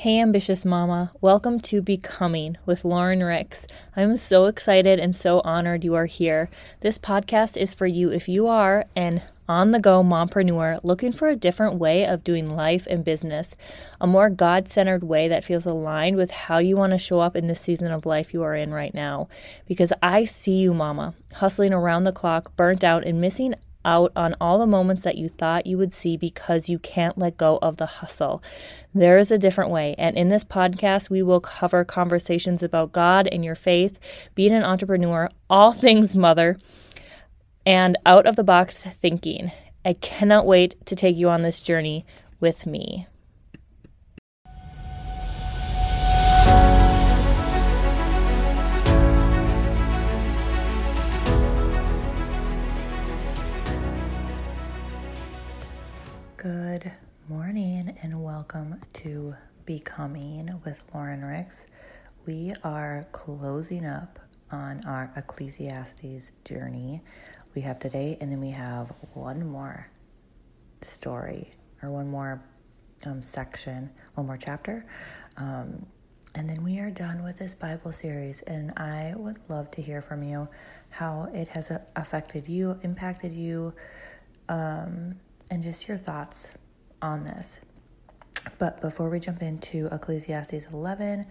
Hey, ambitious mama. Welcome to Becoming with Lauren Ricks. I'm so excited and so honored you are here. This podcast is for you if you are an on the go mompreneur looking for a different way of doing life and business, a more God centered way that feels aligned with how you want to show up in this season of life you are in right now. Because I see you, mama, hustling around the clock, burnt out, and missing out on all the moments that you thought you would see because you can't let go of the hustle. There is a different way. And in this podcast, we will cover conversations about God and your faith, being an entrepreneur, all things mother, and out of the box thinking. I cannot wait to take you on this journey with me. Welcome to Becoming with Lauren Ricks. We are closing up on our Ecclesiastes journey. We have today, and then we have one more story or one more um, section, one more chapter. Um, and then we are done with this Bible series. And I would love to hear from you how it has affected you, impacted you. Um, and just your thoughts on this. But before we jump into Ecclesiastes 11,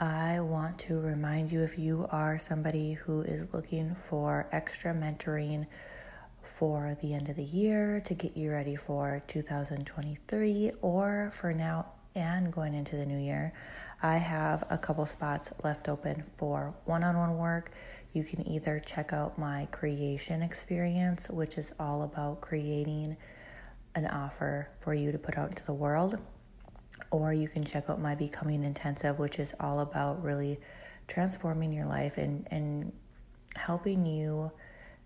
I want to remind you if you are somebody who is looking for extra mentoring for the end of the year to get you ready for 2023 or for now and going into the new year, I have a couple spots left open for one on one work. You can either check out my creation experience, which is all about creating an offer for you to put out into the world. Or you can check out my Becoming Intensive, which is all about really transforming your life and, and helping you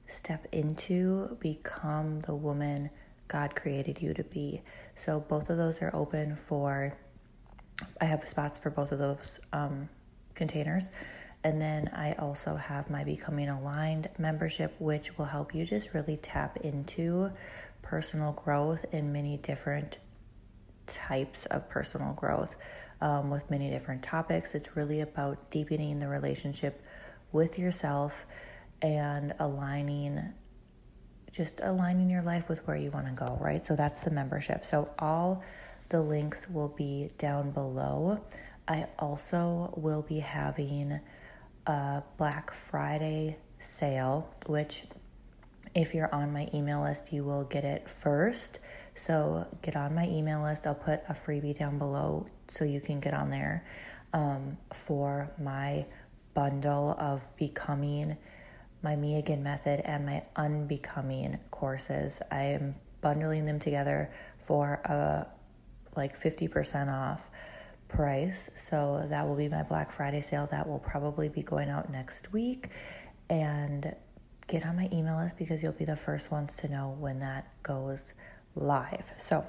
step into become the woman God created you to be. So both of those are open for I have spots for both of those um, containers. And then I also have my Becoming Aligned membership, which will help you just really tap into personal growth in many different types of personal growth um, with many different topics. It's really about deepening the relationship with yourself and aligning just aligning your life with where you want to go, right? So that's the membership. So all the links will be down below. I also will be having a Black Friday sale, which if you're on my email list, you will get it first. So get on my email list. I'll put a freebie down below so you can get on there um, for my bundle of becoming my Me Again method and my unbecoming courses. I am bundling them together for a like 50% off price. So that will be my Black Friday sale. That will probably be going out next week. And get on my email list because you'll be the first ones to know when that goes live. So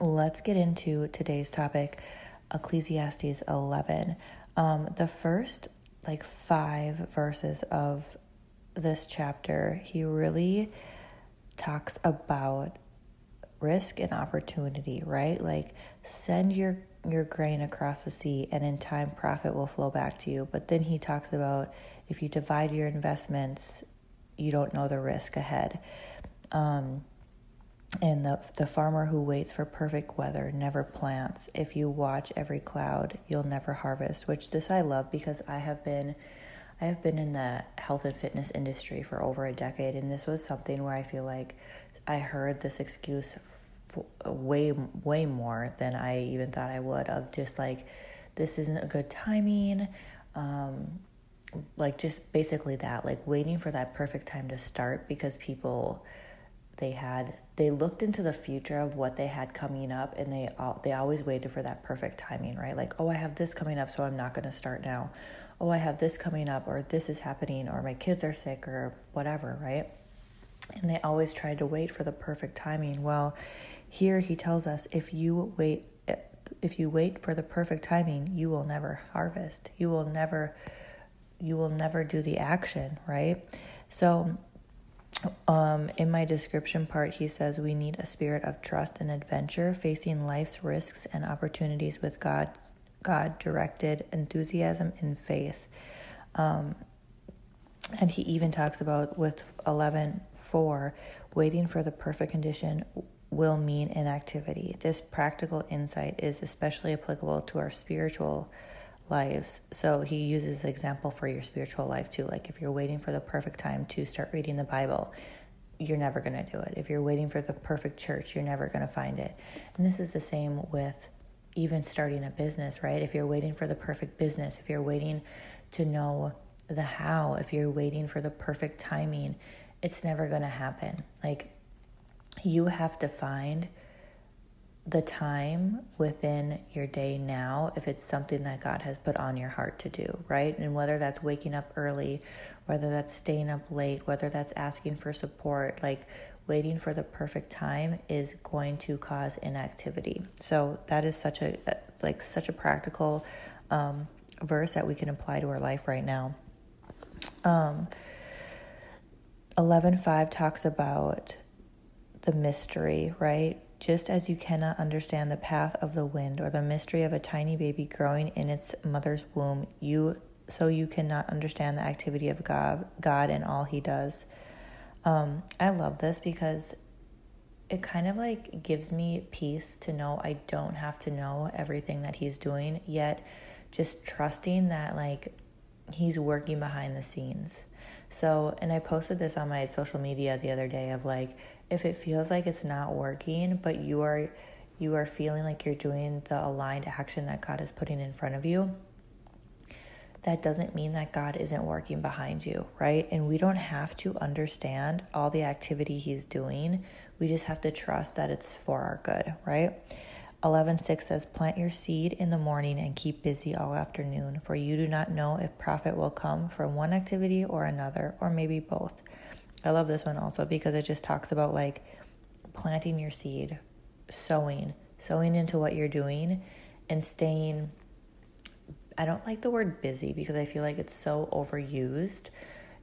let's get into today's topic Ecclesiastes 11. Um, the first like five verses of this chapter, he really talks about risk and opportunity, right? Like send your your grain across the sea and in time profit will flow back to you. But then he talks about if you divide your investments you don't know the risk ahead. Um, and the, the farmer who waits for perfect weather never plants. If you watch every cloud, you'll never harvest, which this I love because I have been I have been in the health and fitness industry for over a decade and this was something where I feel like I heard this excuse way way more than I even thought I would of just like this isn't a good timing um, like just basically that like waiting for that perfect time to start because people they had they looked into the future of what they had coming up and they they always waited for that perfect timing right? Like oh i have this coming up so i'm not going to start now. Oh i have this coming up or this is happening or my kids are sick or whatever right? And they always tried to wait for the perfect timing. Well here he tells us if you wait if you wait for the perfect timing you will never harvest. You will never you will never do the action, right? So, um, in my description part, he says we need a spirit of trust and adventure, facing life's risks and opportunities with God God directed enthusiasm and faith. Um, and he even talks about with 11.4, waiting for the perfect condition will mean inactivity. This practical insight is especially applicable to our spiritual lives. So he uses example for your spiritual life too. Like if you're waiting for the perfect time to start reading the Bible, you're never going to do it. If you're waiting for the perfect church, you're never going to find it. And this is the same with even starting a business, right? If you're waiting for the perfect business, if you're waiting to know the how, if you're waiting for the perfect timing, it's never going to happen. Like you have to find the time within your day now if it's something that God has put on your heart to do, right? And whether that's waking up early, whether that's staying up late, whether that's asking for support, like waiting for the perfect time is going to cause inactivity. So that is such a like such a practical um, verse that we can apply to our life right now. Um, 11.5 talks about the mystery, right? Just as you cannot understand the path of the wind or the mystery of a tiny baby growing in its mother's womb, you so you cannot understand the activity of God, God and all He does. Um, I love this because it kind of like gives me peace to know I don't have to know everything that He's doing, yet just trusting that like He's working behind the scenes. So, and I posted this on my social media the other day of like, if it feels like it's not working, but you are you are feeling like you're doing the aligned action that God is putting in front of you, that doesn't mean that God isn't working behind you, right? And we don't have to understand all the activity He's doing. We just have to trust that it's for our good, right? 11:6 says plant your seed in the morning and keep busy all afternoon for you do not know if profit will come from one activity or another or maybe both I love this one also because it just talks about like planting your seed, sowing, sowing into what you're doing, and staying. I don't like the word busy because I feel like it's so overused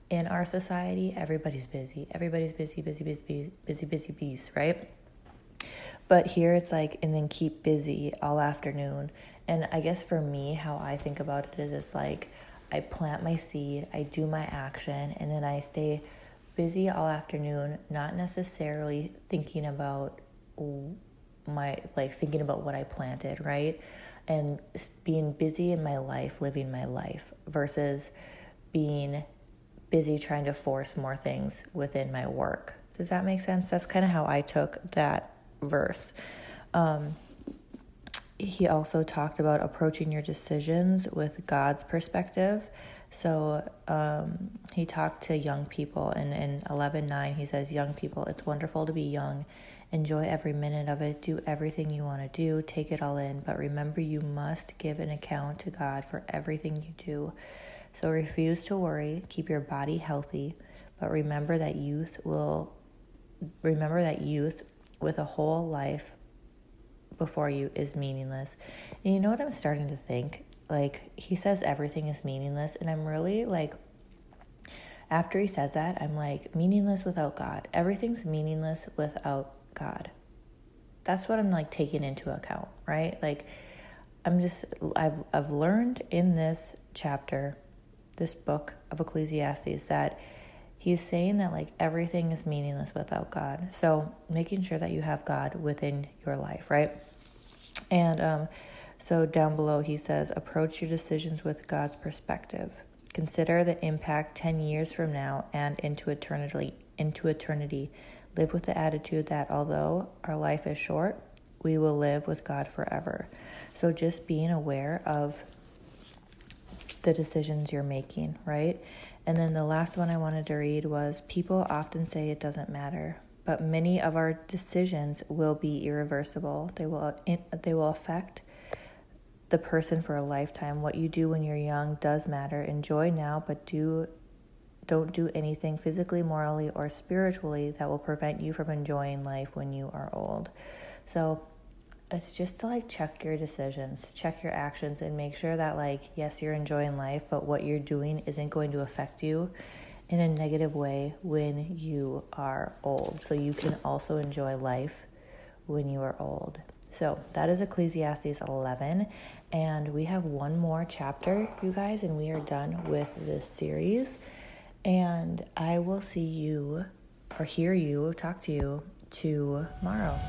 in our society. Everybody's busy. Everybody's busy, busy, busy, busy, busy bees, right? But here it's like, and then keep busy all afternoon. And I guess for me, how I think about it is it's like I plant my seed, I do my action, and then I stay busy all afternoon, not necessarily thinking about my like thinking about what I planted, right? And being busy in my life, living my life versus being busy trying to force more things within my work. Does that make sense? That's kind of how I took that verse. Um, he also talked about approaching your decisions with God's perspective so um, he talked to young people, and in 11.9 he says, Young people, it's wonderful to be young. Enjoy every minute of it. Do everything you want to do. Take it all in. But remember, you must give an account to God for everything you do. So refuse to worry. Keep your body healthy. But remember that youth will, remember that youth with a whole life before you is meaningless. And you know what I'm starting to think? Like he says everything is meaningless and i'm really like after he says that i'm like meaningless without god. Everything's meaningless without god. That's what i'm like taking into account right? Like i'm just i've i've learned in this chapter this book of ecclesiastes that he's saying that like everything is meaningless without god. So making sure that you have god within your life right? And um so, down below, he says, approach your decisions with God's perspective. Consider the impact 10 years from now and into eternity. Into eternity. Live with the attitude that although our life is short, we will live with God forever. So, just being aware of the decisions you're making, right? And then the last one I wanted to read was People often say it doesn't matter, but many of our decisions will be irreversible. They will, they will affect the person for a lifetime. What you do when you're young does matter. Enjoy now, but do don't do anything physically, morally, or spiritually that will prevent you from enjoying life when you are old. So it's just to like check your decisions, check your actions, and make sure that, like, yes, you're enjoying life, but what you're doing isn't going to affect you in a negative way when you are old. So you can also enjoy life when you are old. So that is Ecclesiastes 11. And we have one more chapter, you guys, and we are done with this series. And I will see you or hear you, talk to you tomorrow.